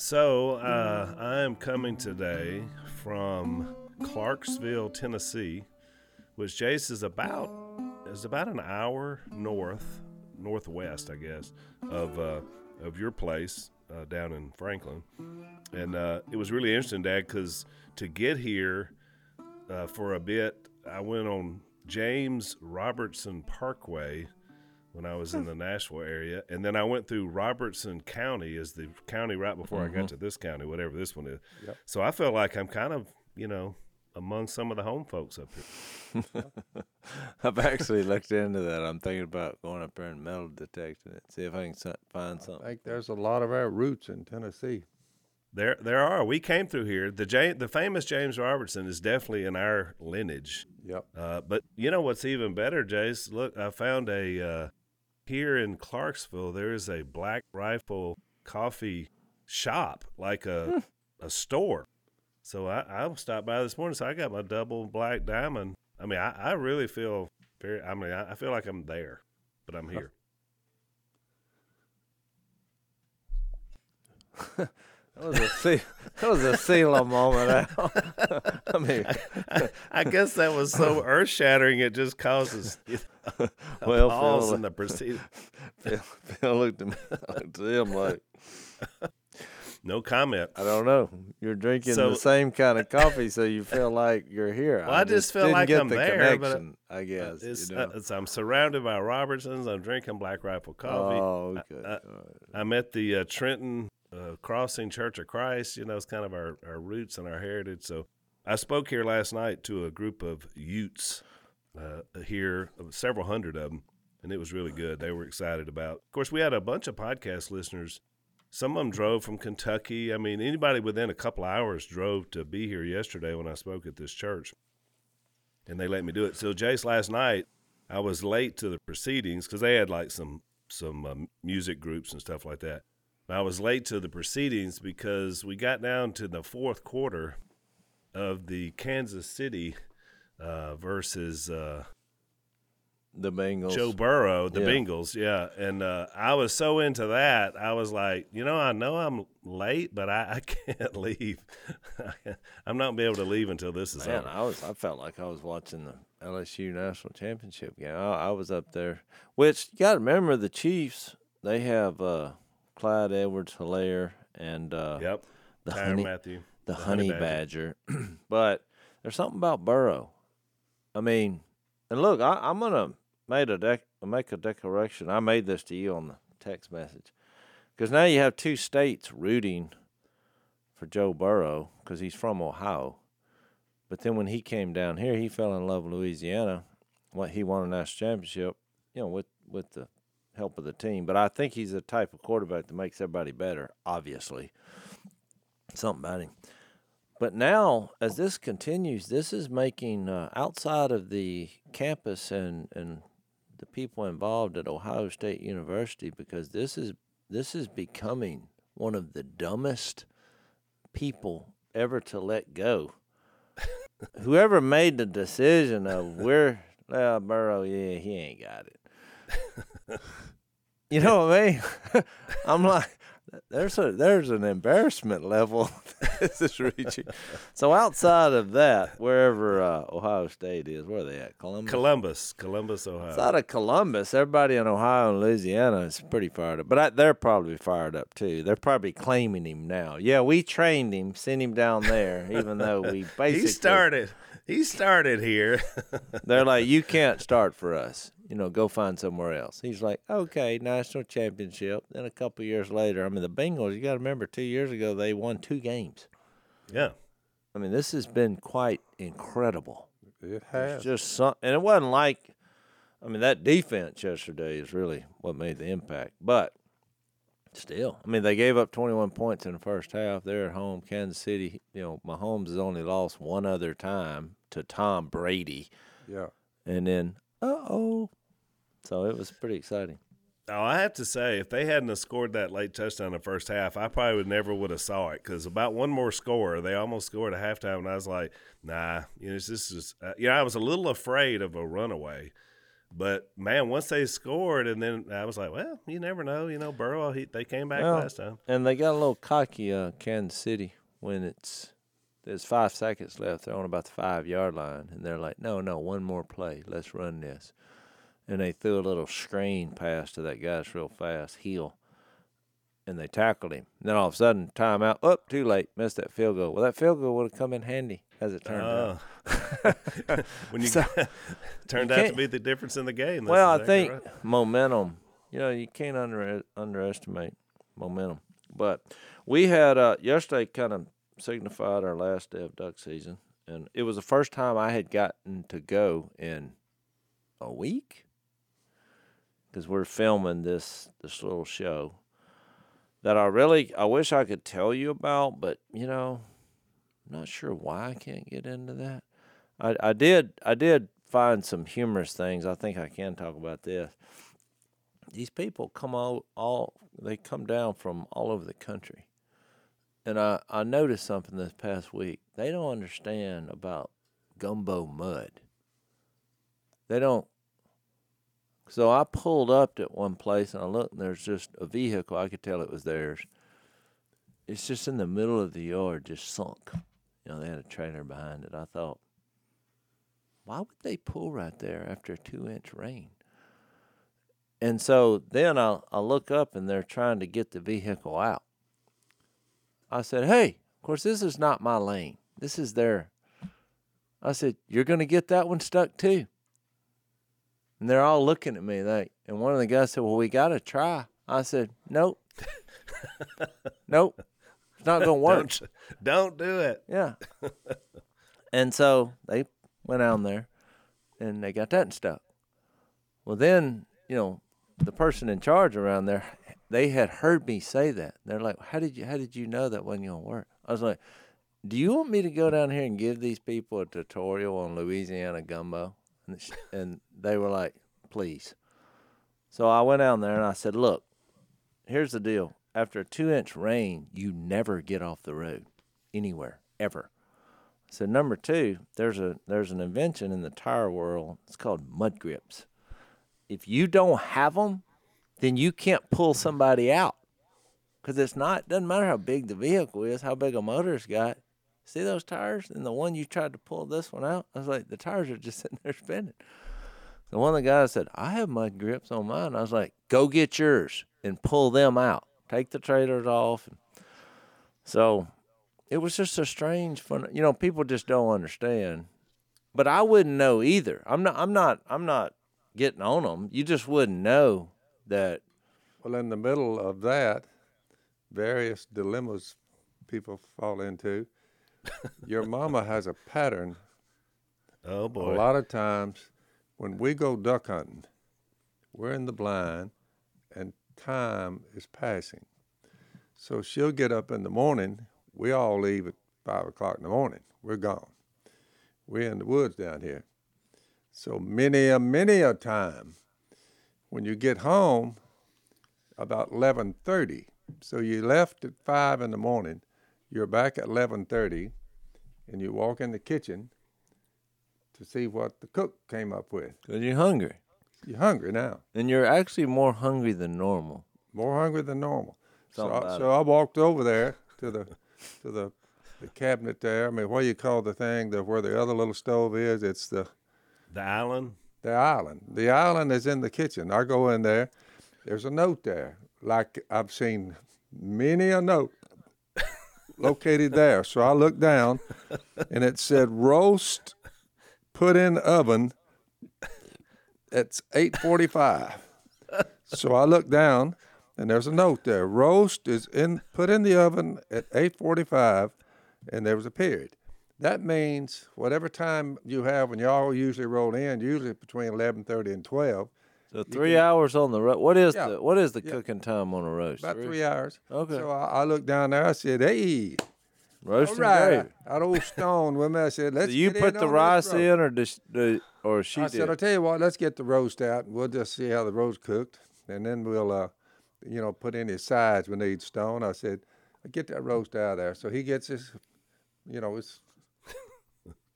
So, uh, I am coming today from Clarksville, Tennessee, which Jase is about is about an hour north, northwest, I guess, of uh, of your place uh, down in Franklin. And uh, it was really interesting, Dad, because to get here uh, for a bit, I went on James Robertson Parkway when I was in the Nashville area, and then I went through Robertson County as the county right before I got to this county, whatever this one is. So I felt like I'm kind of, you know, among some of the home folks up here. I've actually looked into that. I'm thinking about going up there and metal detecting it, see if I can so- find I something. think there's a lot of our roots in Tennessee. There, there are. We came through here. The James, the famous James Robertson is definitely in our lineage. Yep. Uh, but you know what's even better, Jase? Look, I found a uh, here in Clarksville. There is a Black Rifle coffee shop, like a hmm. a store. So I, I stopped by this morning. So I got my double black diamond. I mean, I, I really feel very. I mean, I, I feel like I'm there, but I'm here. That was a seal, that was a moment. I mean, I, guess that was so earth shattering. It just causes you know, Well, pause Phil, in the proceeding. Phil, Phil looked at me, looked him like, No comment. I don't know. You're drinking So- the same kind of coffee, so you feel like you're here. Well, I just feel like I'm the there, but connection, I guess. It's, you know? uh, it's, I'm surrounded by Robertsons. I'm drinking Black Rifle coffee. oh, good. I-. I'm at the uh, Trenton uh, Crossing Church of Christ. You know, it's kind of our, our roots and our heritage. So I spoke here last night to a group of Utes uh, here, uh, several hundred of them, and it was really good. They were excited about. Of course, we had a bunch of podcast listeners. Some of them drove from Kentucky. I mean, anybody within a couple hours drove to be here yesterday when I spoke at this church, and they let me do it. So, Jace, last night I was late to the proceedings because they had like some some um, music groups and stuff like that. I was late to the proceedings because we got down to the fourth quarter of the Kansas City uh, versus uh, The Bengals. Joe Burrow, the Yeah. Bengals. Yeah, and uh, I was so into that, I was like, you know, I know I'm late, but I, I can't leave. I'm not gonna be able to leave until this is Man, over. I was I felt like I was watching the LSU national championship game. I, I was up there, which you got to remember the Chiefs. They have uh, Clyde Edwards Helaire and uh, Yep, the Tyrann honey Mathieu, the, honey badger. but there's something about Burrow. I mean, and look, I, I'm gonna made a dec- make a declaration. I made this to you on the text message because now you have two states rooting for Joe Burrow because he's from Ohio. But then when he came down here, he fell in love with Louisiana. What he won a national championship, you know, with with the help of the team. But I think he's the type of quarterback that makes everybody better. Obviously, something about him. But now, as this continues, this is making uh, outside of the campus and and the people involved at Ohio State University because this is this is becoming one of the dumbest people ever to let go. Whoever made the decision of where well, Burrow, yeah, he ain't got it. you know what I mean? I'm like, there's a there's an embarrassment level this is reaching. So outside of that, wherever uh, Ohio State is, where are they at? Columbus. Columbus, Columbus, Ohio. Outside of Columbus, everybody in Ohio and Louisiana is pretty fired up. But I, they're probably fired up too. They're probably claiming him now. Yeah, we trained him, sent him down there, even though we basically he started. He started here. They're like, you can't start for us. You know, go find somewhere else. He's like, okay, national championship. Then a couple years later, I mean, the Bengals. You got to remember, two years ago they won two games. yeah. I mean, this has been quite incredible. It has. It's just some, and it wasn't like, I mean, that defense yesterday is really what made the impact. But Still, I mean, they gave up 21 points in the first half. They're at home. Kansas City, you know, Mahomes has only lost one other time to Tom Brady. Yeah. And then, uh oh. So it was pretty exciting. Oh, I have to say, if they hadn't have scored that late touchdown in the first half, I probably would never would have saw it because about one more score, they almost scored at halftime, and I was like, nah, you know, this is, uh, you know, I was a little afraid of a runaway, but man, once they scored, and then I was like, well, you never know, you know, Burrow, he, they came back Well, last time. And they got a little cocky, uh, Kansas City, when it's there's five seconds left. They're on about the five yard line, and they're like, no, no, one more play. Let's run this. And they threw a little screen pass to that guy's real fast heel, and they tackled him. And then all of a sudden, timeout. Up, too late. Missed that field goal. Well, that field goal would have come in handy, as it turned out. Oh. when you So, turned you out to be the difference in the game. Well, I think right. momentum. You know, you can't under underestimate momentum. But we had uh, yesterday kind of signified our last day of duck season, and it was the first time I had gotten to go in a week because we're filming this this little show that I really I wish I could tell you about, but you know, I'm not sure why I can't get into that. I, I did I did find some humorous things. I think I can talk about this. These people come all all they come down from all over the country. And I, I noticed something this past week. They don't understand about gumbo mud. They don't so I pulled up at one place and I looked and there's just a vehicle, I could tell it was theirs. It's just in the middle of the yard, just sunk. You know, they had a trailer behind it. I thought, why would they pull right there after a two inch rain? And so then I, I look up and they're trying to get the vehicle out. I said, Hey, of course, this is not my lane. This is their. I said, You're going to get that one stuck too. And they're all looking at me like, and one of the guys said, Well, we got to try. I said, Nope. nope. Not going to work. Don't, don't do it. Yeah. and so they went down there and they got that stuck. Well, then, you know, the person in charge around there, they had heard me say that. They're like, "How did you? How did you know that wasn't gonna work?" I was like, "Do you want me to go down here and give these people a tutorial on Louisiana gumbo?" And, sh- and they were like, "Please." So I went down there and I said, "Look, here's the deal. After a two-inch rain, you never get off the road anywhere ever." So number two, there's a there's an invention in the tire world. It's called mud grips. If you don't have them, then you can't pull somebody out because it's not doesn't matter how big the vehicle is, how big a motor's got. See those tires? And the one you tried to pull this one out, I was like, the tires are just sitting there spinning. So one of the guys said, I have mud grips on mine. I was like, go get yours and pull them out. Take the trailers off. So it was just a strange fun. You know, people just don't understand. But I wouldn't know either. I'm not. I'm not. I'm not getting on them. You just wouldn't know that. Well, in the middle of that, various dilemmas people fall into. Your mama has a pattern. Oh boy. A lot of times, when we go duck hunting, we're in the blind, and time is passing. So she'll get up in the morning. We all leave at five o'clock in the morning. We're gone. We're in the woods down here. So many a many a time, when you get home, about eleven thirty. So you left at five in the morning. You're back at eleven thirty, and you walk in the kitchen to see what the cook came up with. Because you're hungry. You're hungry now, And you're actually more hungry than normal. more hungry than normal. So I, about so I walked over there to the to the the cabinet there. I mean, what do you call the thing? The where the other little stove is? It's the the island. the island. The island is in the kitchen. I go in there. There's a note there, like I've seen many a note located there. So I looked down, and it said roast, put in oven. It's 8:45. So I look down, and there's a note there. Roast is in put in the oven at 8:45, and there was a period. That means whatever time you have when y'all usually roll in, usually between 11:30 and 12, So three hours on the roast. What is Yeah. the what is the Yeah. cooking time on a roast? about three hours. Okay. So I, I looked down there. I said, "Hey, Roast all and right." gravy. That old stone me. I said, "Let's." you get put in the rice roast." in, or does, the or she I did? said, "I'll tell you what. Let's get the roast out, and we'll just see how the roast cooked, and then we'll, uh, you know, put any sides we need." Stone. I said, "Get that roast out of there." So he gets his, you know, it's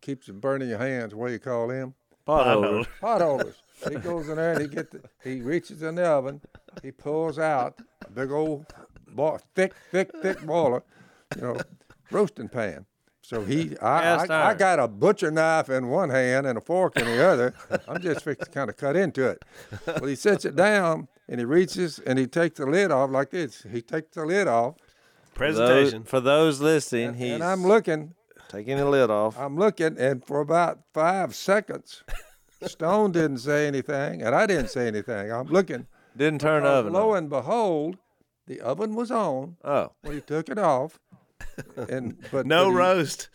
keeps it burning your hands. What do you call him? Pot holder. pot holders. he goes in there and he get the, he reaches in the oven, he pulls out a big old bo- thick, thick, thick boiler, you know, roasting pan. So he, I, I, I got a butcher knife in one hand and a fork in the other. I'm just fixing to kind of cut into it. Well, he sets it down and he reaches and he takes the lid off like this. He takes the lid off, Those, Presentation. for those listening, he's and I'm looking, taking the lid off. I'm looking, and for about five seconds, Stone didn't say anything, and I didn't say anything. I'm looking. Didn't turn the oven. Lo on. and behold, the oven was on Oh, when he took it off, and but no but he- roast.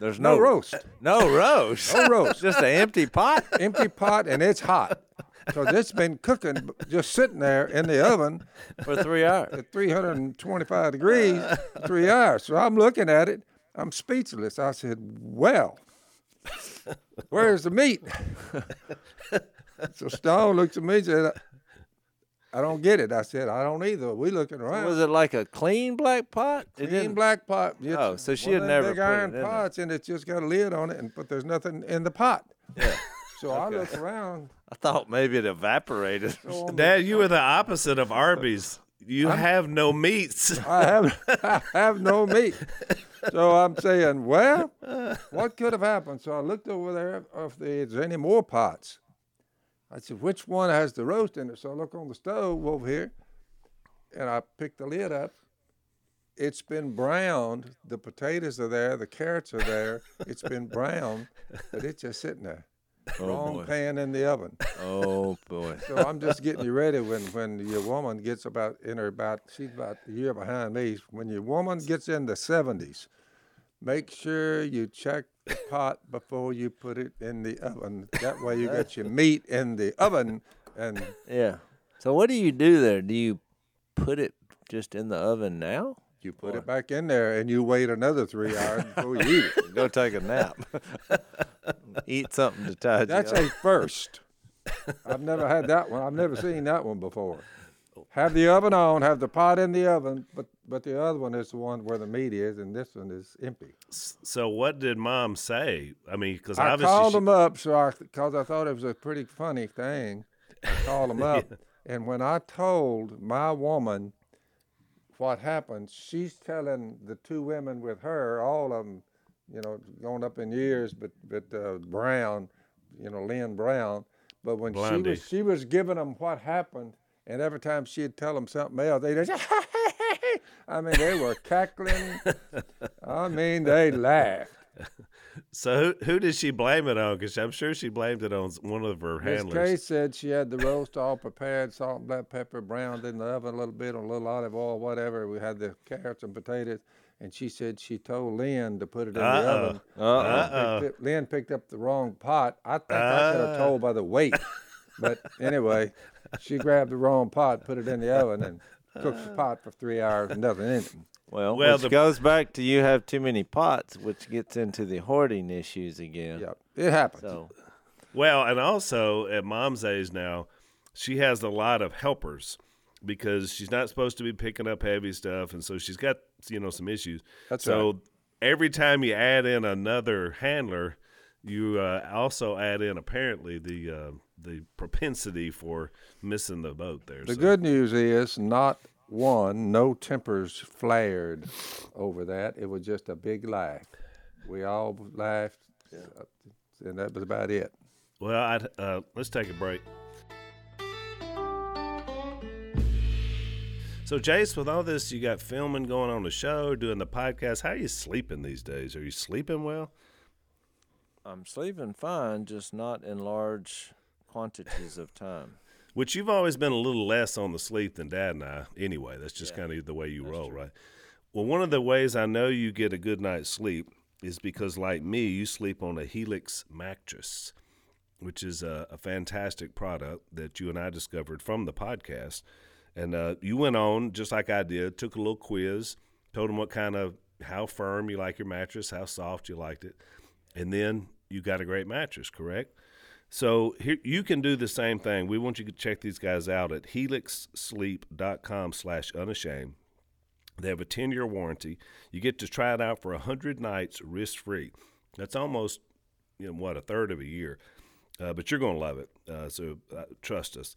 there's no no, roast, No roast. no roast, Just an empty pot. empty pot, and it's hot because it's been cooking, just sitting there in the oven for three hours. at 325 degrees three hours. So I'm looking at it, I'm speechless. I said, "Well, where's the meat?" so Stone looks at me and said. I don't get it. I said, I don't either. We looking around. Was it like a clean black pot? It Clean didn't- black pot. It's Oh, so she one had of them never big put it iron in there. pots, and it's just got a lid on it, and but there's nothing in the pot. Yeah. So I look around. I thought maybe it evaporated. so Dad, you were the opposite of Arby's. You have no meats. I have I have no meat. So I'm saying, well, what could have happened? So I looked over there if there's any more pots. I said, which one has the roast in it? So I look on the stove over here, and I pick the lid up. It's been browned. The potatoes are there. The carrots are there. It's been browned, but it's just sitting there. Oh, Wrong boy. pan in the oven. Oh boy. So I'm just getting you ready when when your woman gets about in her about she's about a year behind me. When your woman gets in the 70s, make sure you check the pot before you put it in the oven. That way you get your meat in the oven and Yeah. So what do you do there? Do you put it just in the oven now? you put it back in there and you wait another three hours before you eat it. Go take a nap. Eat something to tide That's you a up. first. I've never had that one. I've never seen that one before. Have the oven on, have the pot in the oven, but but the other one is the one where the meat is, and this one is empty. So what did Mom say? I mean, because I called she- them up so I because I thought it was a pretty funny thing. I called them up, and when I told my woman what happened, she's telling the two women with her, all of them, you know, going up in years, but but uh, Brown, you know, Lynn Brown. But when she was she was giving them what happened, and every time she'd tell them something else, they'd just. I mean, they were cackling. I mean, they laughed. So who, who did she blame it on? Because I'm sure she blamed it on one of her Miss handlers. Kay said she had the roast all prepared, salt and black pepper, browned in the oven a little bit on a little olive oil, whatever. We had the carrots and potatoes, and she said she told Lynn to put it in the Uh-oh. oven. Uh-oh. Uh-oh. Picked Lynn picked up the wrong pot. I think I could have uh-huh. told by the weight, but anyway, she grabbed the wrong pot, put it in the oven, and cooked the pot for three hours, and nothing in it. Well, Well, which the- goes back to you have too many pots, which gets into the hoarding issues again. Yep, it happens. So Well, and also at mom's age now, she has a lot of helpers because she's not supposed to be picking up heavy stuff, and so she's got you know some issues. That's so every time you add in another handler, you uh, also add in apparently the uh, the propensity for missing the boat there. The so. good news is not one, no tempers flared over that. It was just a big laugh. We all laughed, uh, and that was about it. Well, I'd, uh, let's take a break. So, Jase, with all this, you got filming going on the show, doing the podcast. How are you sleeping these days? Are you sleeping well? I'm sleeping fine, just not in large quantities of time. Which you've always been a little less on the sleep than Dad and I. Anyway, that's just Yeah, kind of the way you roll, right? Well, one of the ways I know you get a good night's sleep is because, like me, you sleep on a Helix mattress. which is a, a fantastic product that you and I discovered from the podcast. And uh, you went on just like I did, took a little quiz, told them what kind of how firm you like your mattress, how soft you liked it, and then you got a great mattress, correct? So here you can do the same thing. We want you to check these guys out at helixsleep.com slash unashamed. They have a 10-year warranty. You get to try it out for 100 nights risk-free. That's almost, you know, what, a third of a year. Uh, but you're going to love it. Uh, so uh, trust us.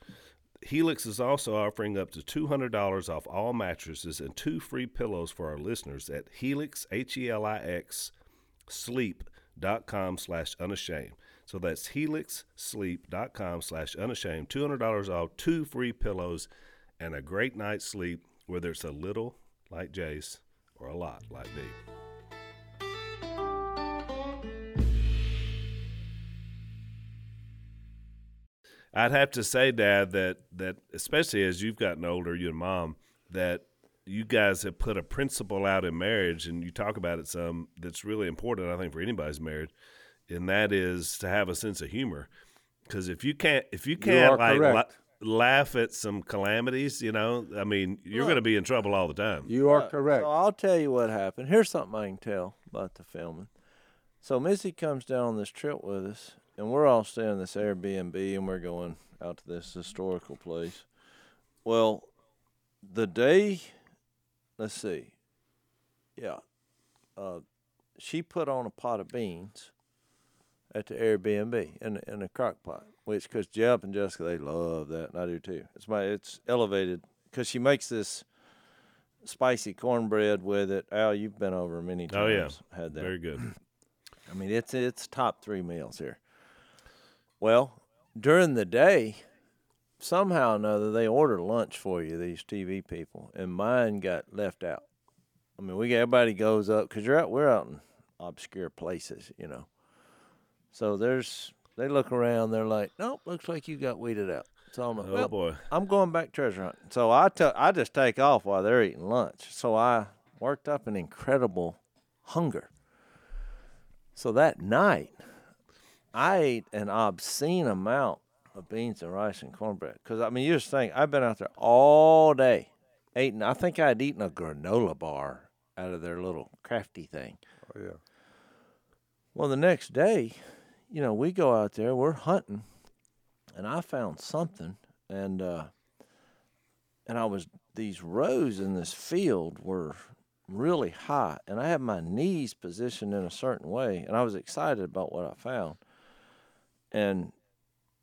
Helix is also offering up to $200 off all mattresses and two free pillows for our listeners at Helix, H-E-L-I-X, sleep.com slash unashamed. So that's helixsleep.com slash unashamed. $200 off, two free pillows, and a great night's sleep, whether it's a little like Jase or a lot like me. I'd have to say, Dad, that that especially as you've gotten older, you and Mom, that you guys have put a principle out in marriage, and you talk about it some. That's really important, I think, for anybody's marriage, and that is to have a sense of humor. Because if you can't, if you can't are like la- laugh at some calamities, you know, I mean, you're going to be in trouble all the time. You are correct. So I'll tell you what happened. Here's something I can tell about the filming. So Missy comes down on this trip with us, and we're all staying in this Airbnb, and we're going out to this historical place. Well, the day, let's see, yeah, uh, she put on a pot of beans at the Airbnb in in a crock pot, which because Jeb and Jessica they love that, and I do too. It's my it's elevated because she makes this spicy cornbread with it. Al, you've been over many oh, times. Oh, yeah. had that. Very good. I mean, it's it's top three meals here. Well, during the day, somehow or another, they order lunch for you. These TV people, and mine got left out. I mean, we everybody goes up because you're out. We're out in obscure places, you know. So there's they look around. They're like, nope, looks like you got weeded out. So I'm like, Oh well, boy. I'm going back treasure hunting. So I took I just take off while they're eating lunch. So I worked up an incredible hunger. So that night, I ate an obscene amount of beans and rice and cornbread. Because I mean, you just think I've been out there all day, eating. I think I had eaten a granola bar out of their little crafty thing. Oh, yeah. Well, the next day, you know, we go out there, we're hunting, and I found something, and uh, and I was these rows in this field were really high, and I had my knees positioned in a certain way, and I was excited about what I found, and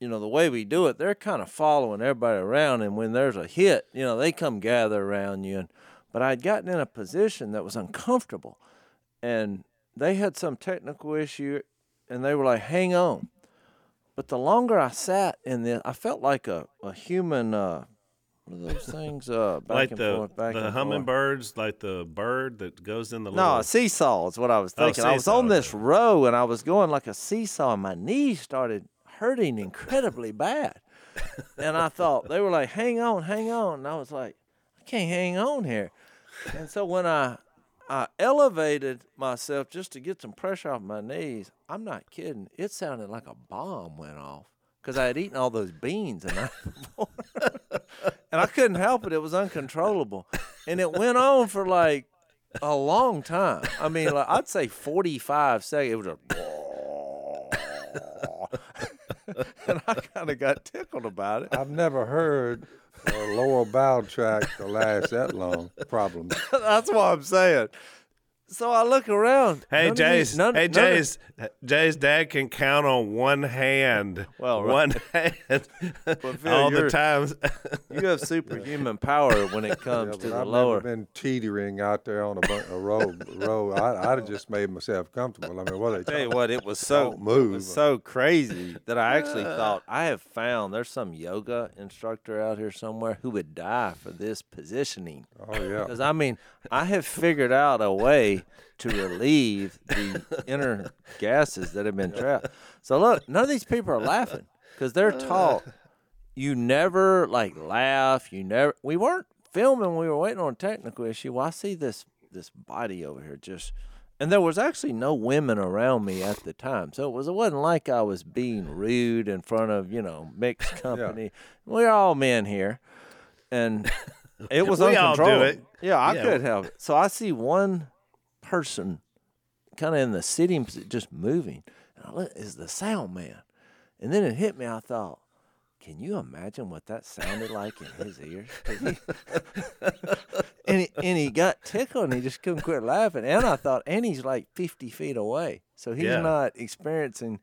you know the way we do it, they're kind of following everybody around, and when there's a hit, you know, they come gather around you, and but I'd gotten in a position that was uncomfortable, and they had some technical issue and they were like, hang on. But the longer I sat in this, I felt like a, a human, uh, what are those things? Uh, back like and the forth, back the and forth. hummingbirds, like the bird that goes in the No, a seesaw is what I was Oh, thinking. I was on this row and I was going like a seesaw, and my knees started hurting incredibly bad. and I thought they were like, "Hang on, hang on," and I was like, "I can't hang on here." And so when I I elevated myself just to get some pressure off my knees, I'm not kidding. It sounded like a bomb went off because I had eaten all those beans night before, and I couldn't help it. It was uncontrollable, and it went on for like a long time. I mean, like, I'd say 45 seconds. It was a, and I kind of got tickled about it. I've never heard a lower bowel tract to last that long. Problem. That's what I'm saying. So I look around. Hey none of these- none- hey none of- Jay's dad can count on one hand. Well, right. one hand Phil, all the times. You have superhuman power when it comes Yeah, to but the I've lower. never been teetering out there on a, bu- a row. row. I, I'd have just made myself comfortable. I mean, what are they tell you what, it was so Don't move. It was so crazy that I actually thought I have found there's some yoga instructor out here somewhere who would die for this positioning. Oh yeah. Because I mean, I have figured out a way to relieve the inner gases that have been trapped. So look, none of these people are laughing because they're taught you never like laugh. You never. We weren't filming. We were waiting on a technical issue. Well, I see this this body over here just. and there was actually no women around me at the time, so it was it wasn't like I was being rude in front of you know mixed company. We're all men here, and it was We all do uncontrollable. it. Yeah, I Yeah. could have. it. So I see one person kind of in the sitting position, just moving. And I look, is the sound man. And then it hit me. I thought, can you imagine what that sounded like in his ears? he- and, he, and he got tickled and he just couldn't quit laughing. And I thought, and he's like 50 feet away. So he's Yeah. not experiencing.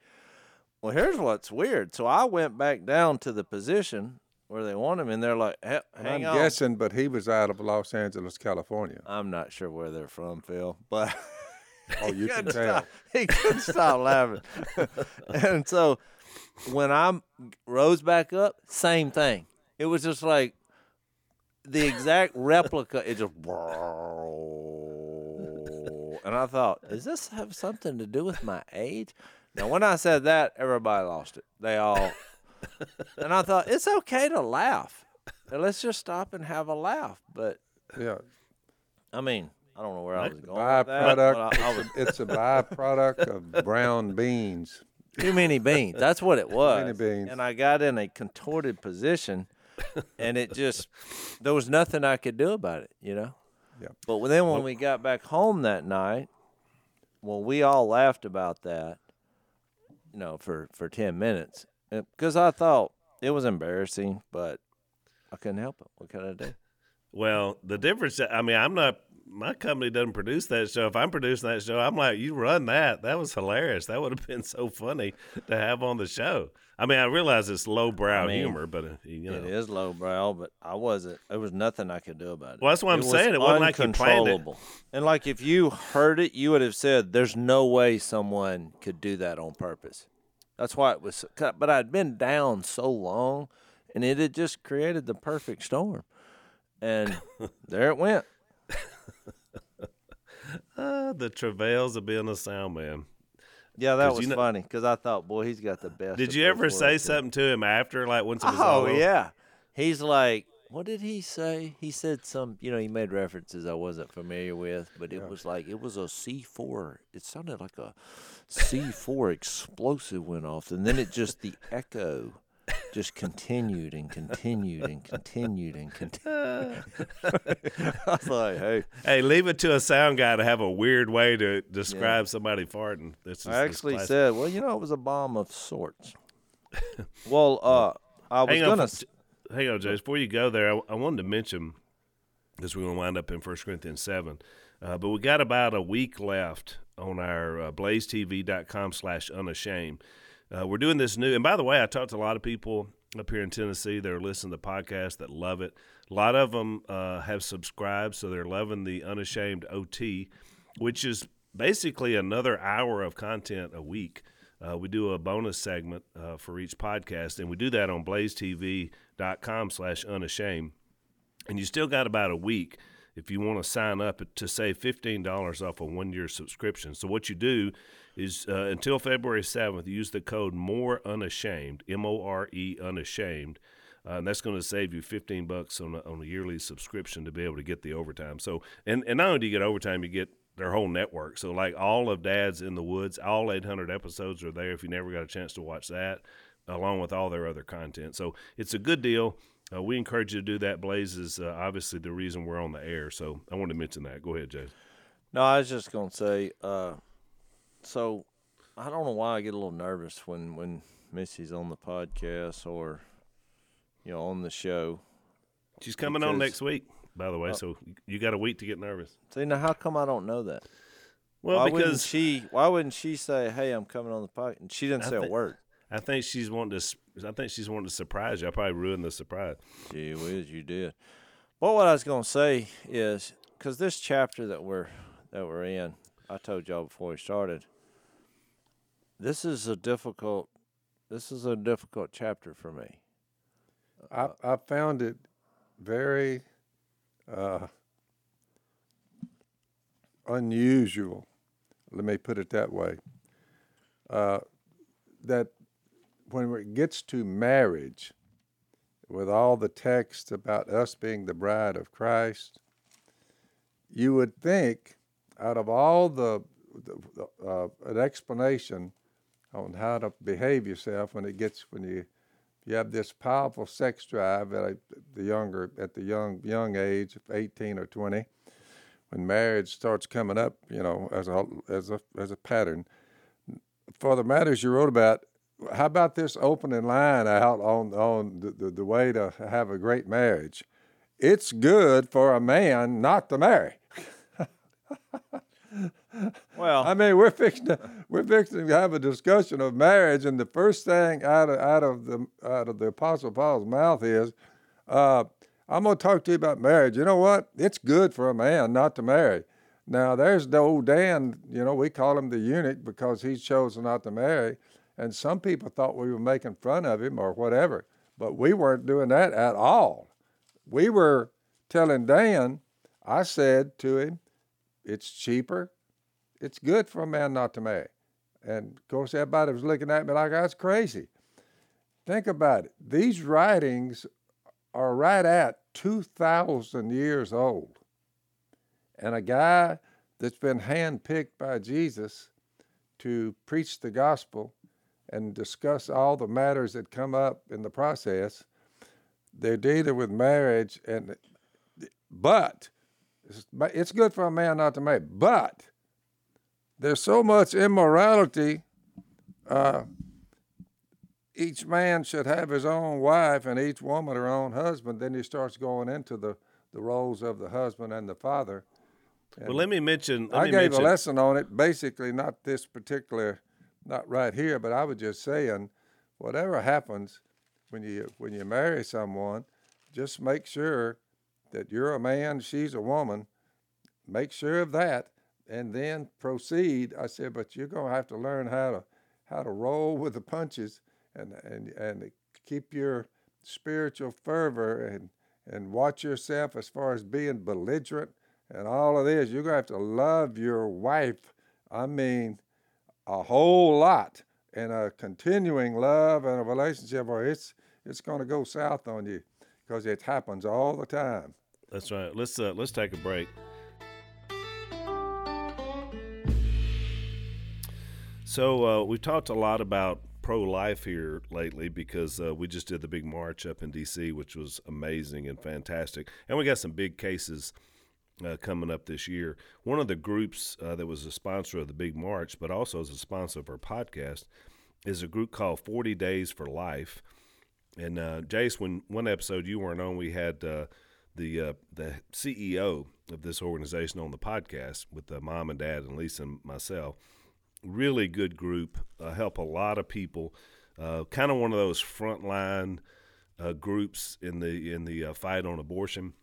Well, here's what's weird. So I went back down to the position where they want him, and they're like, "Hey, hang I'm on. guessing, but he was out of Los Angeles, California. I'm not sure where they're from, Phil, but Oh, you can tell. stop. He couldn't stop laughing. and so when I rose back up, same thing. It was just like the exact replica. It just and I thought, does this have something to do with my age? Now, when I said that, everybody lost it. They all, and I thought it's okay to laugh. And let's just stop and have a laugh. But Yeah. I mean, I don't know where I was going. with that, Byproduct. I- I was- it's a byproduct of brown beans. Too many beans. That's what it was. many beans. And I got in a contorted position, and it just there was nothing I could do about it, you know. Yeah. But then when we got back home that night, well, we all laughed about that, you know, for for ten minutes, because I thought it was embarrassing, but I couldn't help it. What could I do? Well, the difference, I mean, I'm not, my company doesn't produce that show. If I'm producing that show, I'm like, you run that. That was hilarious. That would have been so funny to have on the show. I mean, I realize it's lowbrow I mean, humor, but, uh, you know. It is lowbrow, but I wasn't. There was nothing I could do about it. Well, that's what I'm was saying. It wasn't like you planned it. And like if you heard it, you would have said, "There's no way someone could do that on purpose." That's why it was. Cut. But I'd been down so long, and it had just created the perfect storm. And there it went. Uh, the travails of being a sound man. Yeah, that was you know- funny because I thought, boy, he's got the best. Did you ever say something to him after, like once it was Oh over? yeah. He's like, what did he say? He said some, you know, he made references I wasn't familiar with, but it was like it was a C four. It sounded like a C four explosive went off, and then it just the echo just continued and continued and continued and continued. I was like, hey, Hey, leave it to a sound guy to have a weird way to describe somebody farting. This is I actually said, well, you know, it was a bomb of sorts. well, uh, I was hang gonna. f- hang on, James. Before you go there, I, I wanted to mention because we're going to wind up in 1 Corinthians 7. Uh, but we got about a week left on our uh, blazetv.com slash unashamed. Uh, we're doing this new, and by the way, I talked to a lot of people up here in Tennessee that are listening to the podcast that love it. A lot of them uh, have subscribed, so they're loving the Unashamed OT, which is basically another hour of content a week. Uh, we do a bonus segment uh, for each podcast, and we do that on blazetv.com slash unashamed. And you still got about a week if you want to sign up to save $15 off a one year subscription. So, what you do is uh, until February 7th, use the code MORE UNASHAMED, M O R E UNASHAMED. Uh, and that's going to save you 15 bucks on a, on a yearly subscription to be able to get the overtime. So, and, and not only do you get overtime, you get their whole network. So, like all of Dad's in the Woods, all 800 episodes are there if you never got a chance to watch that, along with all their other content. So, it's a good deal. Uh, we encourage you to do that. Blaze is uh, obviously the reason we're on the air. So, I wanted to mention that. Go ahead, Jay. No, I was just gonna say. Uh, so I don't know why I get a little nervous when when Missy's on the podcast or you know on the show. She's coming on next week, by the way. so, you got a week to get nervous. See now, how come I don't know that? Well, why wouldn't because she? Why wouldn't she say, "Hey, I'm coming on the podcast"? And she didn't I say a word. I think she's wanting to. s- I think she's wanting to surprise you. I probably ruined the surprise. Gee whiz, you did. Well, what I was gonna say is because this chapter that we're that we're in, I told y'all before we started. This is a difficult. This is a difficult chapter for me. I, I found it very uh, unusual. Let me put it that way. Uh, that when it gets to marriage, with all the text about us being the bride of Christ, you would think out of all the uh, an explanation on how to behave yourself when it gets when you you have this powerful sex drive at a, the younger at the young young age of 18 or 20 when marriage starts coming up you know as a as a as a pattern. For the matters you wrote about how about this opening line out on on the, the, the way to have a great marriage it's good for a man not to marry Well, I mean, we're fixing to we're fixing to have a discussion of marriage, and the first thing out of out of the out of the Apostle Paul's mouth is, uh, "I'm going to talk to you about marriage." You know what? It's good for a man not to marry. Now, there's the old Dan. You know, we call him the eunuch because he's chosen not to marry, and some people thought we were making fun of him or whatever, but we weren't doing that at all. We were telling Dan. I said to him, "It's cheaper." it's good for a man not to marry. And of course, everybody was looking at me like I was crazy. Think about it. These writings are right at 2,000 years old. And a guy that's been handpicked by Jesus to preach the gospel and discuss all the matters that come up in the process, they're dealing with marriage and but it's good for a man not to marry, but there's so much immorality. Uh, each man should have his own wife and each woman her own husband. Then he starts going into the, the roles of the husband and the father. And well, let me mention. Let I me gave mention. a lesson on it, basically, not this particular, not right here, but I was just saying, whatever happens when you when you marry someone, just make sure that you're a man, she's a woman. Make sure of that, and then proceed. I said, but you're to have to learn how to how to roll with the punches and and and keep your spiritual fervor and and watch yourself as far as being belligerent and all of this. You're to have to love your wife. I mean, a whole lot and a continuing love and a relationship, or it's it's going to go south on you because it happens all the time. That's right. Let's uh, let's take a break. So uh, we've talked a lot about pro-life here lately because uh, we just did the big march up in D.C., which was amazing and fantastic, and we got some big cases uh, coming up this year. One of the groups uh, that was a sponsor of the big march, but also as a sponsor of our podcast, is a group called Forty Days for Life. And uh, Jase, when one episode you weren't on, we had uh, the uh, the CEO of this organization on the podcast with the mom and dad and Lisa and myself really good group, uh, help a lot of people. Kind of one of those frontline groups in the in the fight on abortion,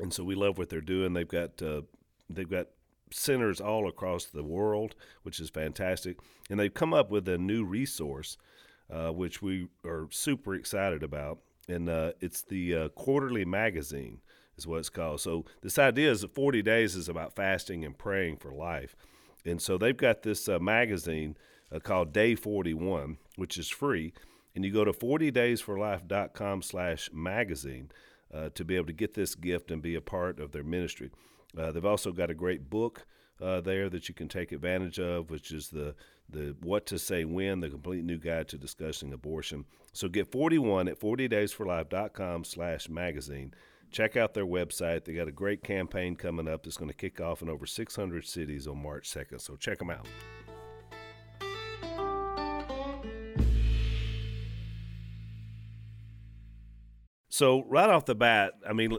and so we love what they're doing. They've got uh, they've got centers all across the world, which is fantastic, and they've come up with a new resource, uh, which we are super excited about, and it's the quarterly magazine is what it's called. So this idea is that 40 days is about fasting and praying for life. And so they've got this uh, magazine uh, called Day 41, which is free. And you go to 40daysforlife.com slash magazine uh, to be able to get this gift and be a part of their ministry. Uh, they've also got a great book uh, there that you can take advantage of, which is the the What to Say When, the complete new guide to discussing abortion. So get 41 at 40daysforlife.com slash magazine check out their website. They got a great campaign coming up that's going to kick off in over 600 cities on March 2nd. So check them out. So right off the bat, I mean,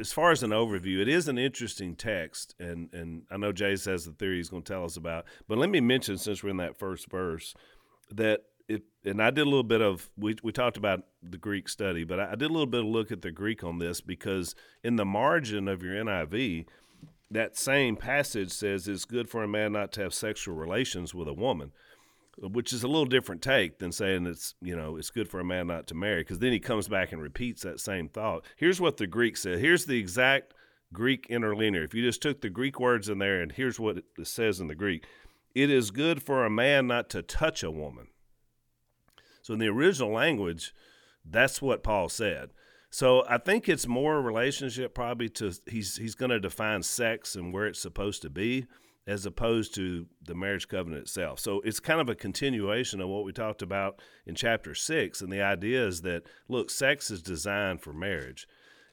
as far as an overview, it is an interesting text, and and I know Jay says the theory he's going to tell us about. But let me mention, since we're in that first verse, that it, and I did a little bit of we we talked about the Greek study, but I, did a little bit of look at the Greek on this because in the margin of your NIV, that same passage says it's good for a man not to have sexual relations with a woman, which is a little different take than saying it's you know it's good for a man not to marry because then he comes back and repeats that same thought. Here's what the Greek said. Here's the exact Greek interlinear. If you just took the Greek words in there and here's what it says in the Greek, it is good for a man not to touch a woman so in the original language, that's what Paul said. So I think it's more relationship probably to he's he's going to define sex and where it's supposed to be as opposed to the marriage covenant itself. So it's kind of a continuation of what we talked about in chapter six. And the idea is that, look, sex is designed for marriage.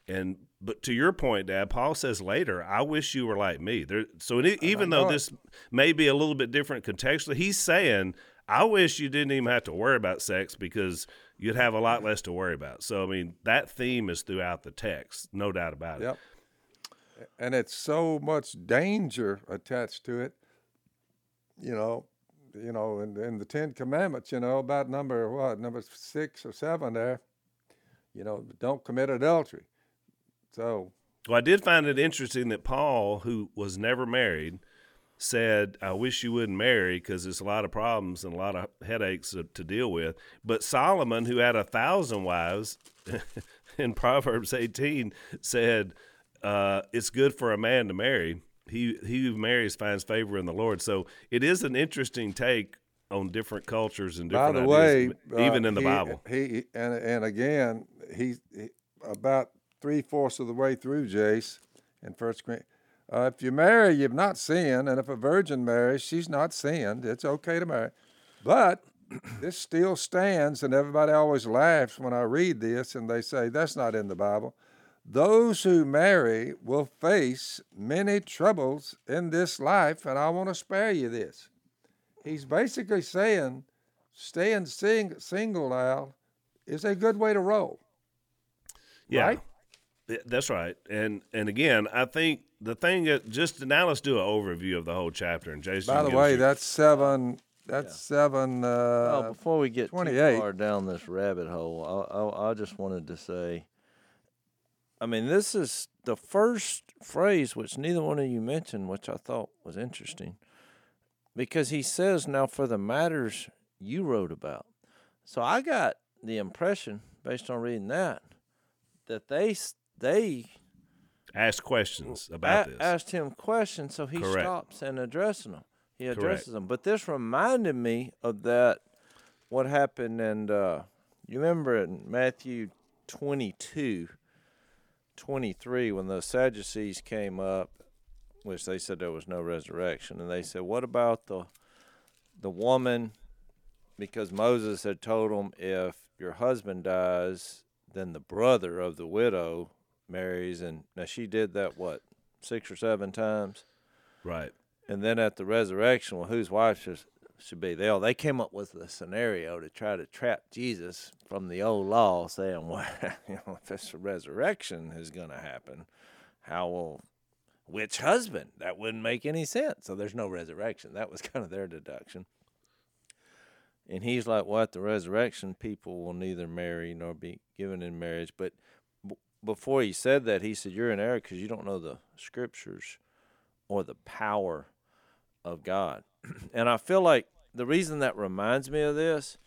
And but to your point, Dad, Paul says later, "I wish you were like me." There, so it, even though this may be a little bit different contextually, he's saying, "I wish you didn't even have to worry about sex because you'd have a lot less to worry about." So I mean, that theme is throughout the text, no doubt about it. Yep. And it's so much danger attached to it. You know, you know, in, in the Ten Commandments, you know, about number what, number six or seven there, you know, don't commit adultery. So Well, I did find it interesting that Paul, who was never married, said, I wish you wouldn't marry because there's a lot of problems and a lot of headaches to, to deal with. But Solomon, who had a thousand wives in Proverbs 18, said, uh, It's good for a man to marry. He, he who marries finds favor in the Lord. So it is an interesting take on different cultures and by different the way, even uh, in the he- Bible. he and and again, he, he about three fourths of the way through Jase in First Corinthians. Uh, if you marry, you've not sinned, and if a virgin marries, she's not sinned. It's okay to marry, but this still stands, and everybody always laughs when I read this, and they say that's not in the Bible. Those who marry will face many troubles in this life, and I want to spare you this. He's basically saying staying sing, single now is a good way to roll. Yeah, right? That's right. And and again, I think the thing that just now let's do an overview of the whole chapter. And Jason, By the way, your- that's seven. That's seven. Well, Uh, before we get too far down this rabbit hole, I, I, I just wanted to say, I mean, this is the first phrase which neither one of you mentioned, which I thought was interesting, because he says, "Now for the matters you wrote about." So I got the impression, based on reading that, that they they ask questions about a- this. asked him questions, so he Correct. stops and addressing them. He Correct. addresses them. But this reminded me of that what happened and uh, you remember in Matthew 22 23 when the Sadducees came up which they said there was no resurrection and they said what about the the woman because Moses had told them if your husband dies then the brother of the widow marries and now she did that what six or seven times right. and then at the resurrection well whose wife should, should be they they came up with a scenario to try to trap jesus from the old law saying well you know if this resurrection is going to happen how will which husband? That wouldn't make any sense. So there's no resurrection. That was kind of their deduction. And he's like "What? the resurrection people will neither marry nor be given in marriage. But b- before he said that he said you're in error because you don't know the scriptures or the power of God. and I feel like the reason that reminds me of this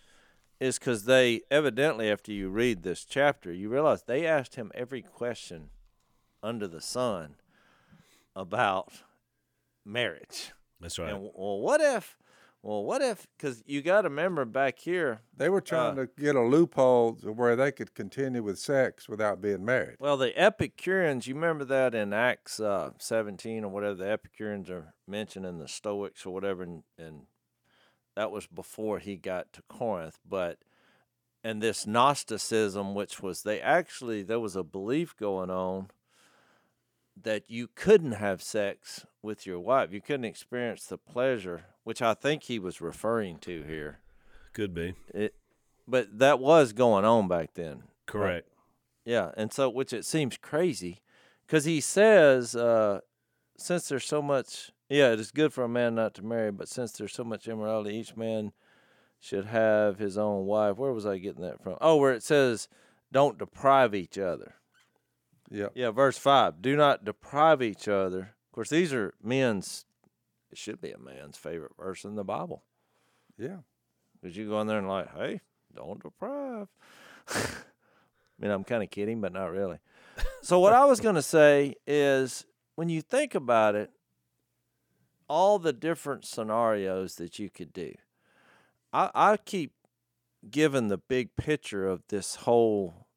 is because they evidently, after you read this chapter, you realize they asked him every question under the sun about marriage. That's right. And well, what if? Well, what if? Because you got to remember back here. they were trying to get a loophole to where they could continue with sex without being married. Well, the Epicureans, you remember that in Acts uh, 17 or whatever, the Epicureans are mentioned in the Stoics or whatever, and, and that was before he got to Corinth. But, and this Gnosticism, which was, they actually, there was a belief going on that you couldn't have sex with your wife. You couldn't experience the pleasure, which I think he was referring to here. Could be. It, but that was going on back then. Correct. Yeah, and so which it seems crazy, because he says, uh, since there's so much, yeah, it is good for a man not to marry, but since there's so much immorality, each man should have his own wife. Where was I getting that from? Oh, where it says, "Don't deprive each other." Yep. Yeah, verse five. Do not deprive each other. Of course, these are men's. It should be a man's favorite verse in the Bible. Yeah. Because you go in there and like, hey, don't deprive. I mean, I'm kind of kidding, but not really. So what I was going to say is, when you think about it, all the different scenarios that you could do, I, I keep giving the big picture of this whole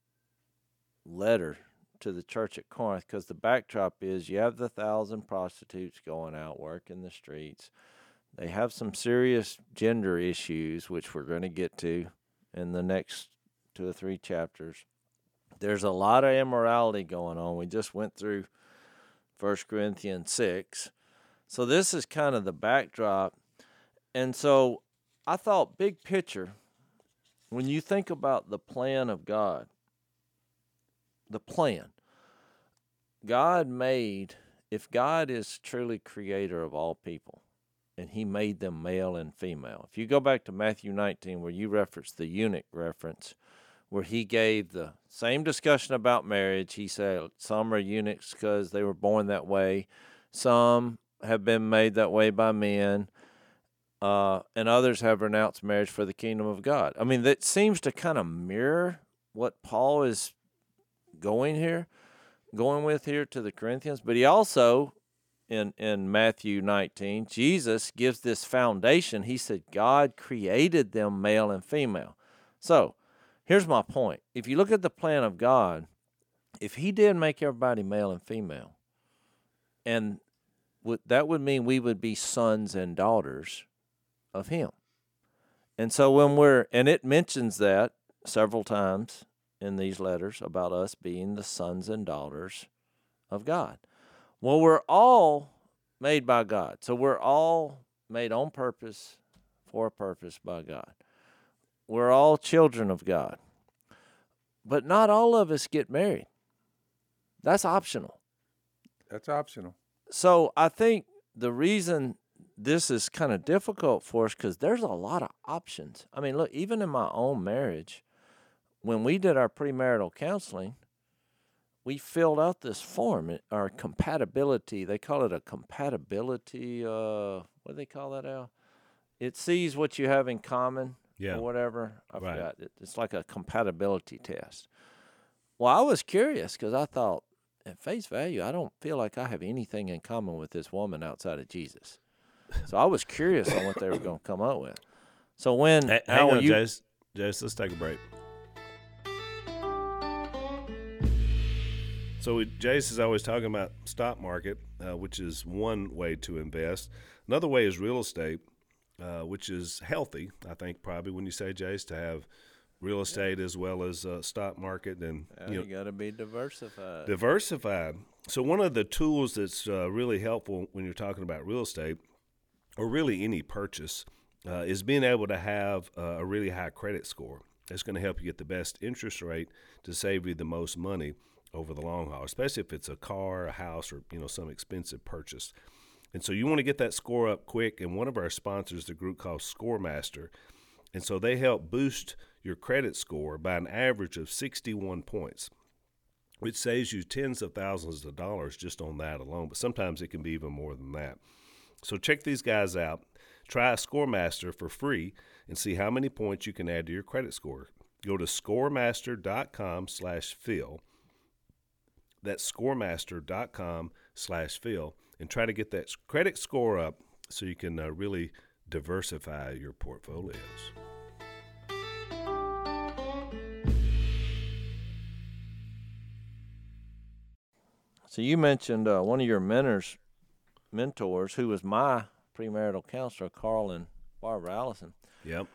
letter to the church at Corinth because the backdrop is you have the thousand prostitutes going out working the streets. They have some serious gender issues, which we're going to get to in the next two or three chapters. There's a lot of immorality going on. We just went through 1 Corinthians 6. So this is kind of the backdrop. And so I thought, big picture, when you think about the plan of God, the plan, God made, if God is truly creator of all people, and he made them male and female. If you go back to Matthew 19, where you reference the eunuch reference, where he gave the same discussion about marriage, he said some are eunuchs because they were born that way, some have been made that way by men, uh, and others have renounced marriage for the kingdom of God. I mean, that seems to kind of mirror what Paul is going here, going with here to the Corinthians. But he also, in in Matthew 19, Jesus gives this foundation. He said, God created them male and female. So, here's my point. If you look at the plan of God, if He did make everybody male and female, and that would mean we would be sons and daughters of him. And so when we're, and it mentions that several times in these letters about us being the sons and daughters of God. Well, we're all made by God. So we're all made on purpose for a purpose by God. We're all children of God. But not all of us get married. That's optional. That's optional. So I think the reason this is kind of difficult for us because there's a lot of options. I mean, look, even in my own marriage, when we did our premarital counseling, we filled out this form, our compatibility. They call it a compatibility. Uh, what do they call that, Al? It sees what you have in common yeah. or whatever. I right. forgot. It's like a compatibility test. Well, I was curious because I thought, at face value, I don't feel like I have anything in common with this woman outside of Jesus. So I was curious on what they were going to come up with. So when H- hang on, you... Jase. Jase, let's take a break. So we, Jase is always talking about stock market, uh, which is one way to invest. Another way is real estate, uh, which is healthy. I think probably when you say Jase to have real estate as well as uh, stock market and you, know, you got to be diversified. Diversified. So one of the tools that's uh, really helpful when you're talking about real estate or really any purchase, uh, is being able to have uh, a really high credit score. That's going to help you get the best interest rate to save you the most money over the long haul, especially if it's a car, a house, or you know some expensive purchase. And so you want to get that score up quick. And one of our sponsors, the group called ScoreMaster, and so they help boost your credit score by an average of 61 points, which saves you tens of thousands of dollars just on that alone. But sometimes it can be even more than that. So check these guys out. Try ScoreMaster for free and see how many points you can add to your credit score. Go to scoremaster.com slash Phil. That's scoremaster.com slash Phil and try to get that credit score up so you can uh, really diversify your portfolios. So you mentioned uh, one of your mentors mentors who was my premarital counselor, Carl and Barbara Allison. Yep.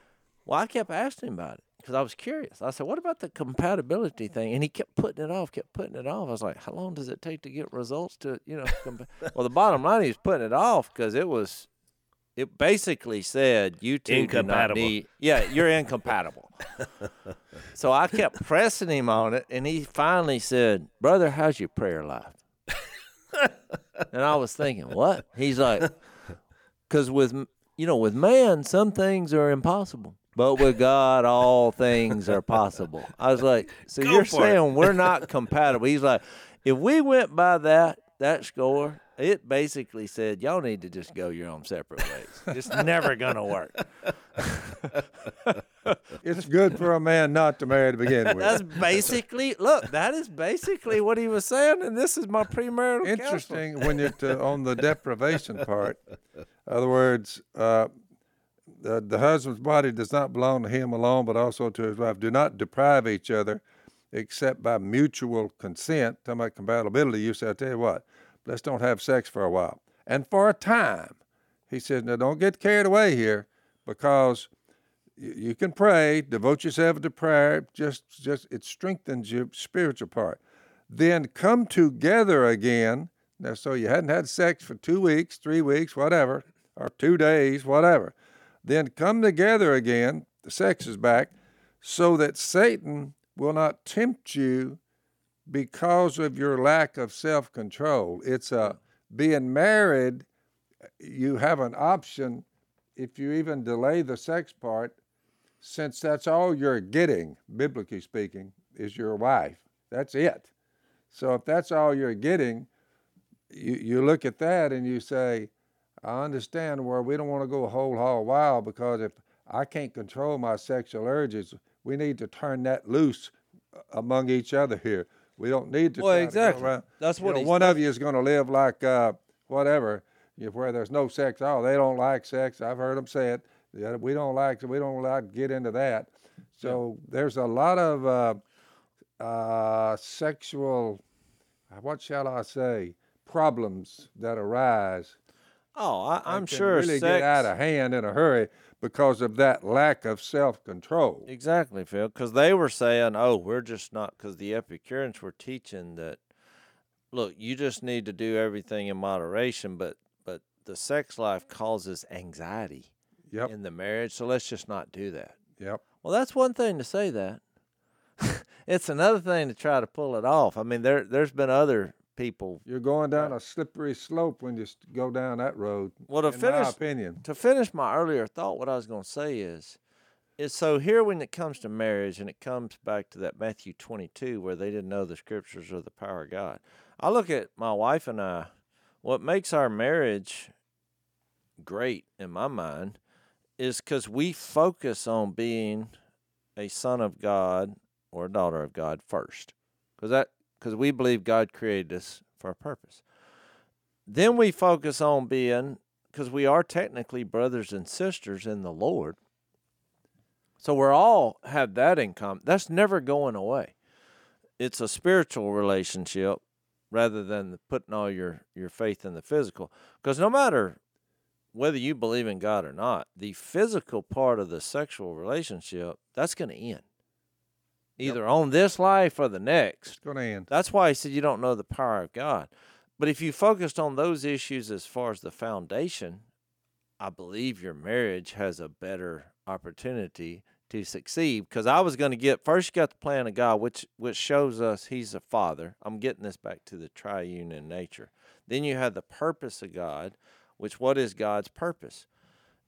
Well, I kept asking him about it because I was curious. I said, "What about the compatibility thing?" And he kept putting it off, kept putting it off. I was like, "How long does it take to get results to you know?" Compa-? well, the bottom line, he was putting it off because it was, it basically said you two incompatible. do not need. Yeah, you're incompatible. so I kept pressing him on it, and he finally said, "Brother, how's your prayer life?" and I was thinking, what? He's like, because with you know, with man, some things are impossible, but with God, all things are possible. I was like, so Go you're saying it. we're not compatible? He's like, if we went by that that score, it basically said y'all need to just go your own separate ways. It's never gonna work. It's good for a man not to marry to begin with. That's basically look. That is basically what he was saying, and this is my premarital. counseling. Interesting when you're to, on the deprivation part. In other words, uh, the, the husband's body does not belong to him alone, but also to his wife. Do not deprive each other except by mutual consent. Talking about compatibility, you say, I tell you what, let's don't have sex for a while. And for a time. He says, now don't get carried away here because you can pray, devote yourself to prayer, just just it strengthens your spiritual part. Then come together again. Now so you hadn't had sex for two weeks, three weeks, whatever, or two days, whatever. Then come together again, the sex is back, so that Satan will not tempt you because of your lack of self control. It's a being married, you have an option if you even delay the sex part, since that's all you're getting, biblically speaking, is your wife. That's it. So if that's all you're getting, you, you look at that and you say, I understand where we don't want to go a whole hog wild because if I can't control my sexual urges, we need to turn that loose among each other here. We don't need to. Well, to exactly. around- That's you what know, one of you is going to live like uh, whatever, if, where there's no sex. Oh, they don't like sex. I've heard them say it. Yeah, we don't like. We don't like to get into that. So there's a lot of uh, uh, sexual. What shall I say? Problems that arise. Oh, I, I'm can sure really sex. get out of hand in a hurry because of that lack of self-control. Exactly, Phil. Because they were saying, "Oh, we're just not." Because the Epicureans were teaching that, look, you just need to do everything in moderation, but but the sex life causes anxiety Yep. in the marriage, so let's just not do that. Yep. Well, that's one thing to say that. it's another thing to try to pull it off. I mean, there there's been other people. You're going down a slippery slope when you go down that road. Well, to in my finish opinion. to finish my earlier thought, what I was going to say is, is so here when it comes to marriage, and it comes back to that Matthew 22 where they didn't know the scriptures or the power of God. I look at my wife and I. What makes our marriage great in my mind is because we focus on being a son of God or a daughter of God first, because that because we believe God created us for a purpose. Then we focus on being because we are technically brothers and sisters in the Lord. So we're all have that in common. That's never going away. It's a spiritual relationship rather than putting all your, your faith in the physical. Because no matter whether you believe in God or not, the physical part of the sexual relationship, that's going to end. Either on this life or the next. It's going to end. That's why he said you don't know the power of God. But if you focused on those issues as far as the foundation, I believe your marriage has a better opportunity to succeed. Because I was going to get first, you got the plan of God, which which shows us He's a Father. I'm getting this back to the triune in nature. Then you have the purpose of God, which what is God's purpose?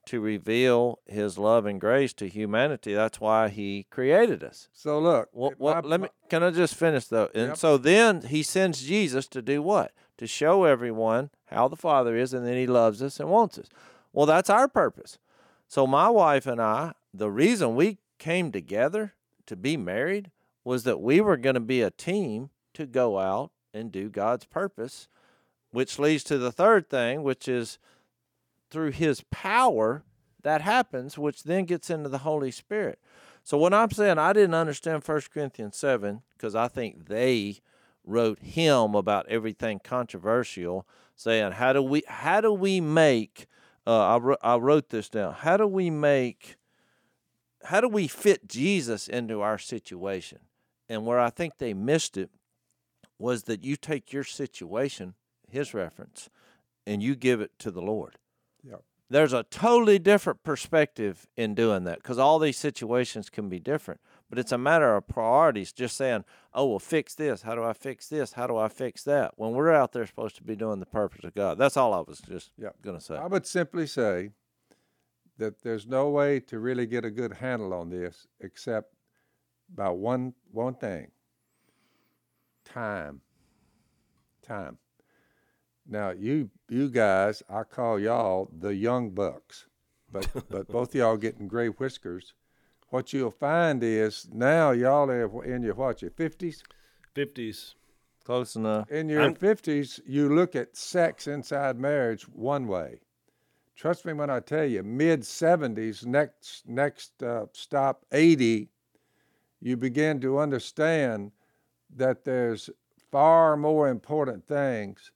To reveal His love and grace to humanity. That's why He created us. So look, Well, it- well my- let me. Can I just finish though? And Yep. so then he sends Jesus to do what? To show everyone how the Father is, and then He loves us and wants us. Well, that's our purpose. So my wife and I, the reason we came together to be married was that we were going to be a team to go out and do God's purpose, which leads to the third thing, which is through His power that happens, which then gets into the Holy Spirit. So what I'm saying, I didn't understand 1 Corinthians 7 because I think they wrote him about everything controversial, saying how do we how do we make uh, I, wrote, I wrote this down. How do we make how do we fit Jesus into our situation? And where I think they missed it was that you take your situation, his reference, and you give it to the Lord Yep. there's a totally different perspective in doing that because all these situations can be different but it's a matter of priorities just saying oh well fix this how do i fix this how do i fix that when we're out there supposed to be doing the purpose of god that's all i was just going to say I would simply say that there's no way to really get a good handle on this except by one one thing. Time. Time. Now you you guys, I call y'all the young bucks, but but both of y'all getting gray whiskers. What you'll find is now y'all are in your what your fifties. 50s. close enough In your fifties, you look at sex inside marriage one way. Trust me when I tell you, mid seventies, next next uh, stop eighty, you begin to understand that there's far more important things,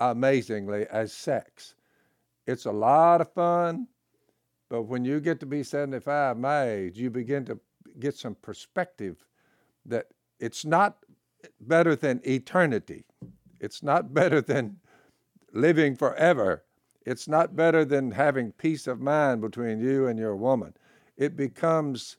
amazingly, as sex. It's a lot of fun, but when you get to be 75, my age, you begin to get some perspective that it's not better than eternity. It's not better than living forever. It's not better than having peace of mind between you and your woman. It becomes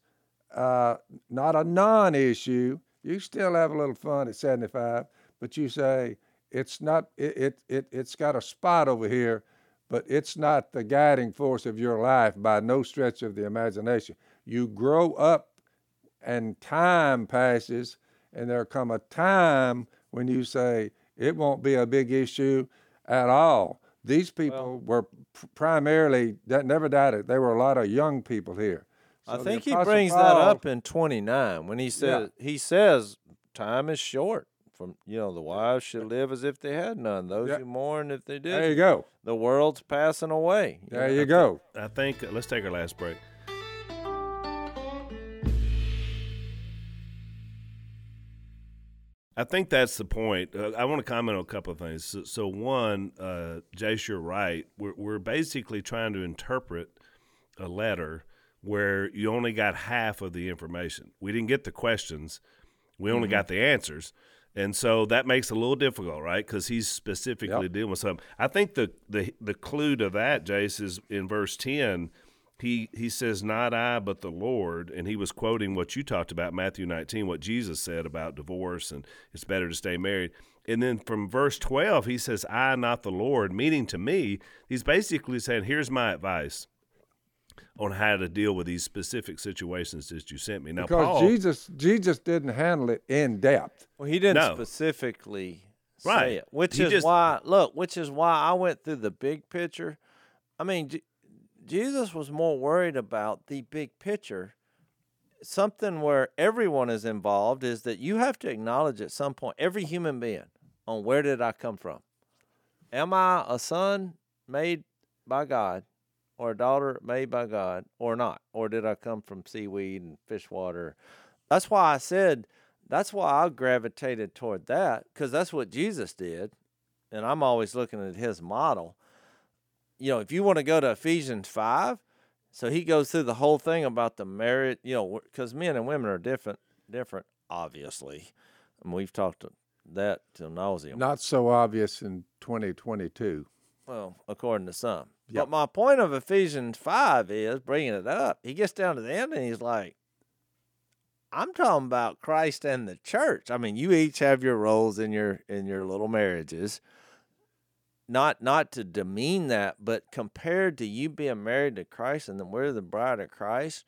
uh, not a non issue. You still have a little fun at 75, but you say, it's not, it, it, it, it's got a spot over here, but it's not the guiding force of your life by no stretch of the imagination. You grow up and time passes, and there come a time when you say, it won't be a big issue at all. These people were primarily that never doubted. There were a lot of young people here. I So the think he brings that up in 29 when he says he says time is short. From you know the wives should live as if they had none. Those Yeah. who mourn if they did. There you go. The world's passing away. There you go. I think let's take our last break. I think that's the point. Uh, I want to comment on a couple of things. So, so one, uh, Jase, you're right. We're, we're basically trying to interpret a letter where you only got half of the information. We didn't get the questions, we only got the answers. And so that makes it a little difficult, right? Because he's specifically Yep. dealing with something. I think the, the the clue to that, Jase, is in verse ten. He he says, "Not I, but the Lord," and he was quoting what you talked about, Matthew nineteen, what Jesus said about divorce and it's better to stay married. And then from verse twelve, he says, "I, not the Lord," meaning to me, he's basically saying, "Here's my advice." On how to deal with these specific situations that you sent me. Now, Because Paul, Jesus Jesus didn't handle it in depth. Well, he didn't No. specifically Right. say it, which He is just- why. Look, which is why I went through the big picture. I mean, J- Jesus was more worried about the big picture. Something where everyone is involved is that you have to acknowledge at some point, every human being, on where did I come from? Am I a son made by God, or a daughter made by God, or not? Or did I come from seaweed and fish water? That's why I said that's why I gravitated toward that because that's what Jesus did, and I'm always looking at his model. You know, if you want to go to Ephesians five, so he goes through the whole thing about the marriage. You know, because men and women are different, different, obviously, and we've talked to that till nauseum. Not so obvious in 2022. Well, according to some. Yep. But my point of Ephesians 5 is bringing it up. He gets down to the end and he's like, I'm talking about Christ and the church. I mean, you each have your roles in your in your little marriages. Not not to demean that, but compared to you being married to Christ and then we're the bride of Christ,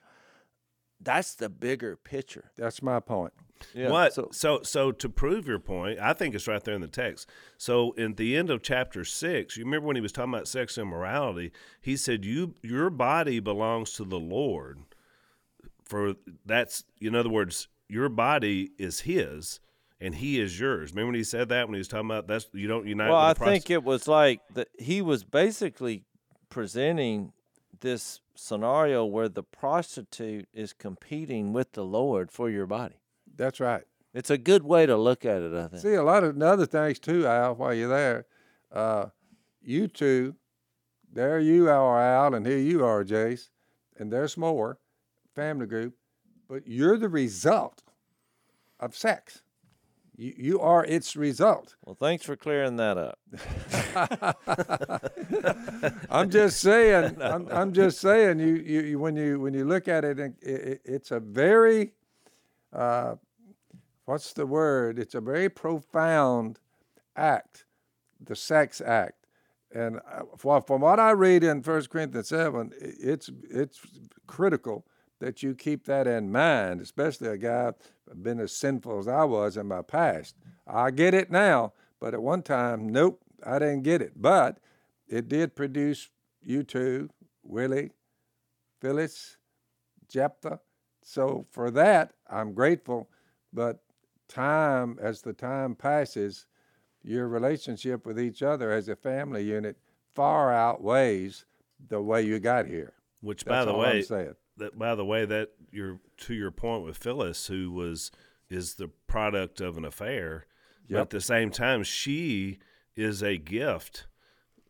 that's the bigger picture. That's my point. Yeah. What? So, So, so, to prove your point, I think it's right there in the text. So, in the end of chapter six, you remember when he was talking about sex immorality, he said, "You, your body belongs to the Lord." For that's, in other words, your body is His, and He is yours. Remember when he said that when he was talking about that's you don't unite. With Well, I think it was like that he was basically presenting this scenario where the prostitute is competing with the Lord for your body. That's right. It's a good way to look at it, I think. See, a lot of other things too, Al, while you're there. Uh, you two, there you are, Al, and here you are, Jase, and there's more, family group, but you're the result of sex. You, you are its result. Well, thanks for clearing that up. I'm just saying. I'm, I'm just saying. You, you, you, when you when you look at it, it, it it's a very, uh, what's the word? It's a very profound act, the sex act, and uh, from what I read in First Corinthians seven, it's it's critical that you keep that in mind, especially a guy been as sinful as I was in my past. I get it now, but at one time, nope, I didn't get it. But it did produce you two, Willie, Phyllis, Jeptha. So for that, I'm grateful. But time, as the time passes, your relationship with each other as a family unit far outweighs the way you got here. which That's by the way, that by the way, that your to your point with Phyllis, who was is the product of an affair, but at the same time, she is a gift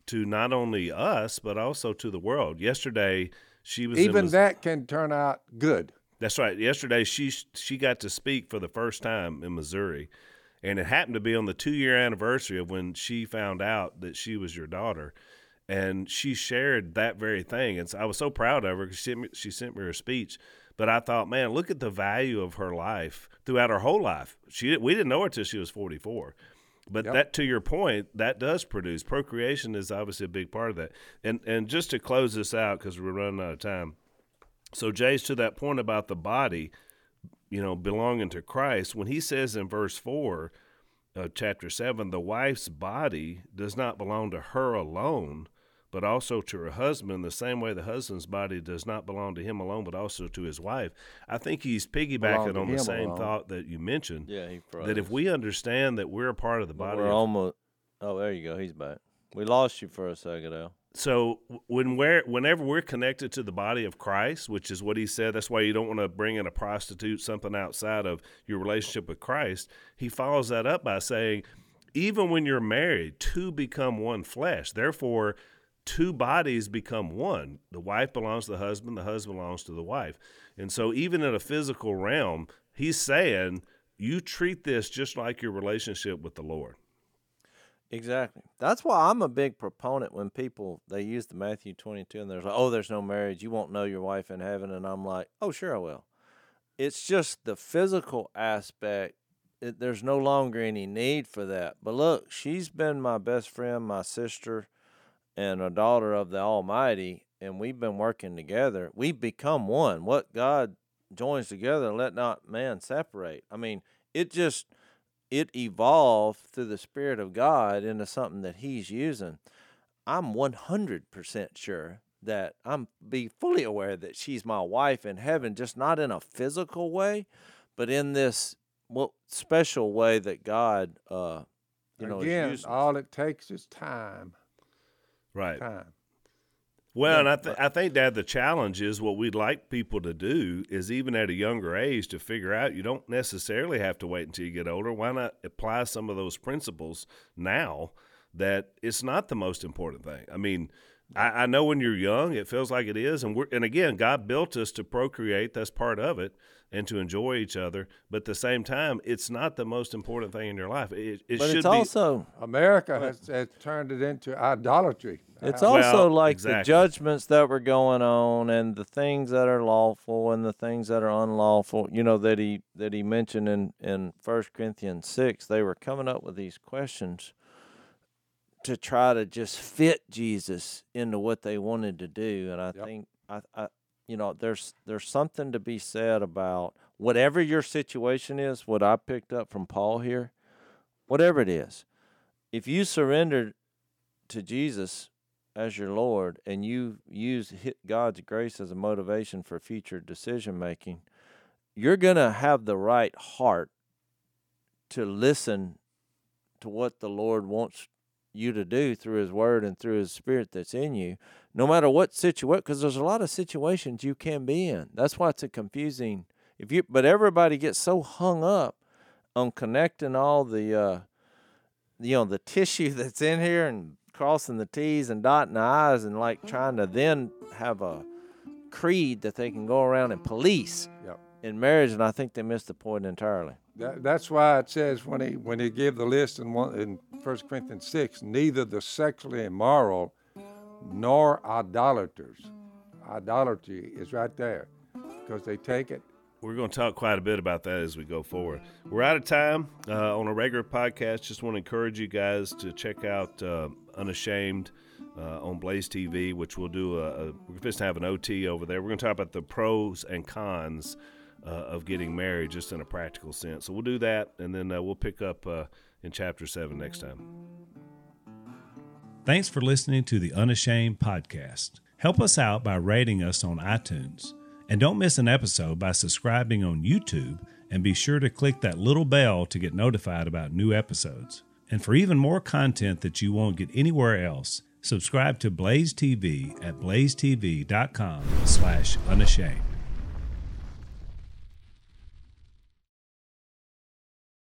to not only us but also to the world. Yesterday, she was in Even Mis- that can turn out good. That's right. Yesterday, she she got to speak for the first time in Missouri, and it happened to be on the two year anniversary of when she found out that she was your daughter, and she shared that very thing. And so I was so proud of her because she, sent me- she sent me her speech. But I thought, man, look at the value of her life throughout her whole life. She we didn't know her till she was forty four. But Yep. that, to your point, that does produce procreation is obviously a big part of that. And and just to close this out because we're running out of time. So Jase to that point about the body, you know, belonging to Christ. When he says in verse four of chapter seven, the wife's body does not belong to her alone, but also to her husband. The same way the husband's body does not belong to him alone, but also to his wife. I think he's piggybacking on the same alone. thought that you mentioned. Yeah, he That if we understand that we're a part of the body, we're of almost. Oh, there you go. He's back. We lost you for a second, Al. So when we're whenever we're connected to the body of Christ, which is what he said, that's why you don't want to bring in a prostitute, something outside of your relationship with Christ. He follows that up by saying, even when you're married, two become one flesh. Therefore, two bodies become one. The wife belongs to the husband, the husband belongs to the wife. And so even in a physical realm, he's saying you treat this just like your relationship with the Lord. Exactly. That's why I'm a big proponent when people they use the Matthew 22 and they're like, "Oh, there's no marriage. You won't know your wife in heaven." And I'm like, "Oh, sure I will." It's just the physical aspect. It, there's no longer any need for that. But look, she's been my best friend, my sister, and a daughter of the Almighty, and we've been working together. We've become one. What God joins together, let not man separate. I mean, it just it evolved through the Spirit of God into something that He's using. I'm 100% sure that I'm be fully aware that she's my wife in heaven, just not in a physical way, but in this what special way that God, uh, you know, is Again, using. all it takes is time. Right. Time. Well, Yeah, and I, th- I think, Dad, the challenge is what we'd like people to do is even at a younger age to figure out you don't necessarily have to wait until you get older. Why not apply some of those principles now that it's not the most important thing? I mean, I, I know when you're young, it feels like it is. And, we're, and again, God built us to procreate, that's part of it, and to enjoy each other. But at the same time, it's not the most important thing in your life. It, it but should it's be. also America has, has turned it into idolatry. It's Uh, also Well, like the judgments that were going on and the things that are lawful and the things that are unlawful. You know that he that he mentioned in in First Corinthians six. They were coming up with these questions to try to just fit Jesus into what they wanted to do. And I Yep. think I, I you know there's there's something to be said about whatever your situation is. What I picked up from Paul here, whatever it is, if you surrender to Jesus as your Lord and you use God's grace as a motivation for future decision making, you're going to have the right heart to listen to what the Lord wants you to do through His Word and through His Spirit that's in you, no matter what situation. Because there's a lot of situations you can be in. That's why it's a confusing. If you, but everybody gets so hung up on connecting all the, uh, you know, the tissue that's in here and crossing the T's and dotting the I's and like trying to then have a creed that they can go around and police Yep. in marriage. And I think they missed the point entirely. That, that's why it says when he when he gave the list in one in First Corinthians six, neither the sexually immoral nor idolaters. Idolatry is right there because they take it. We're going to talk quite a bit about that as we go forward. We're out of time uh, on a regular podcast. Just want to encourage you guys to check out uh, Unashamed uh, on Blaze TV, which we'll do. A, a, we're just to have an OT over there. We're going to talk about the pros and cons uh, of getting married, just in a practical sense. So we'll do that, and then uh, we'll pick up uh, in chapter seven next time. Thanks for listening to the Unashamed podcast. Help us out by rating us on iTunes. And don't miss an episode by subscribing on YouTube and be sure to click that little bell to get notified about new episodes. And for even more content that you won't get anywhere else, subscribe to Blaze TV at blazetv.com slash unashamed.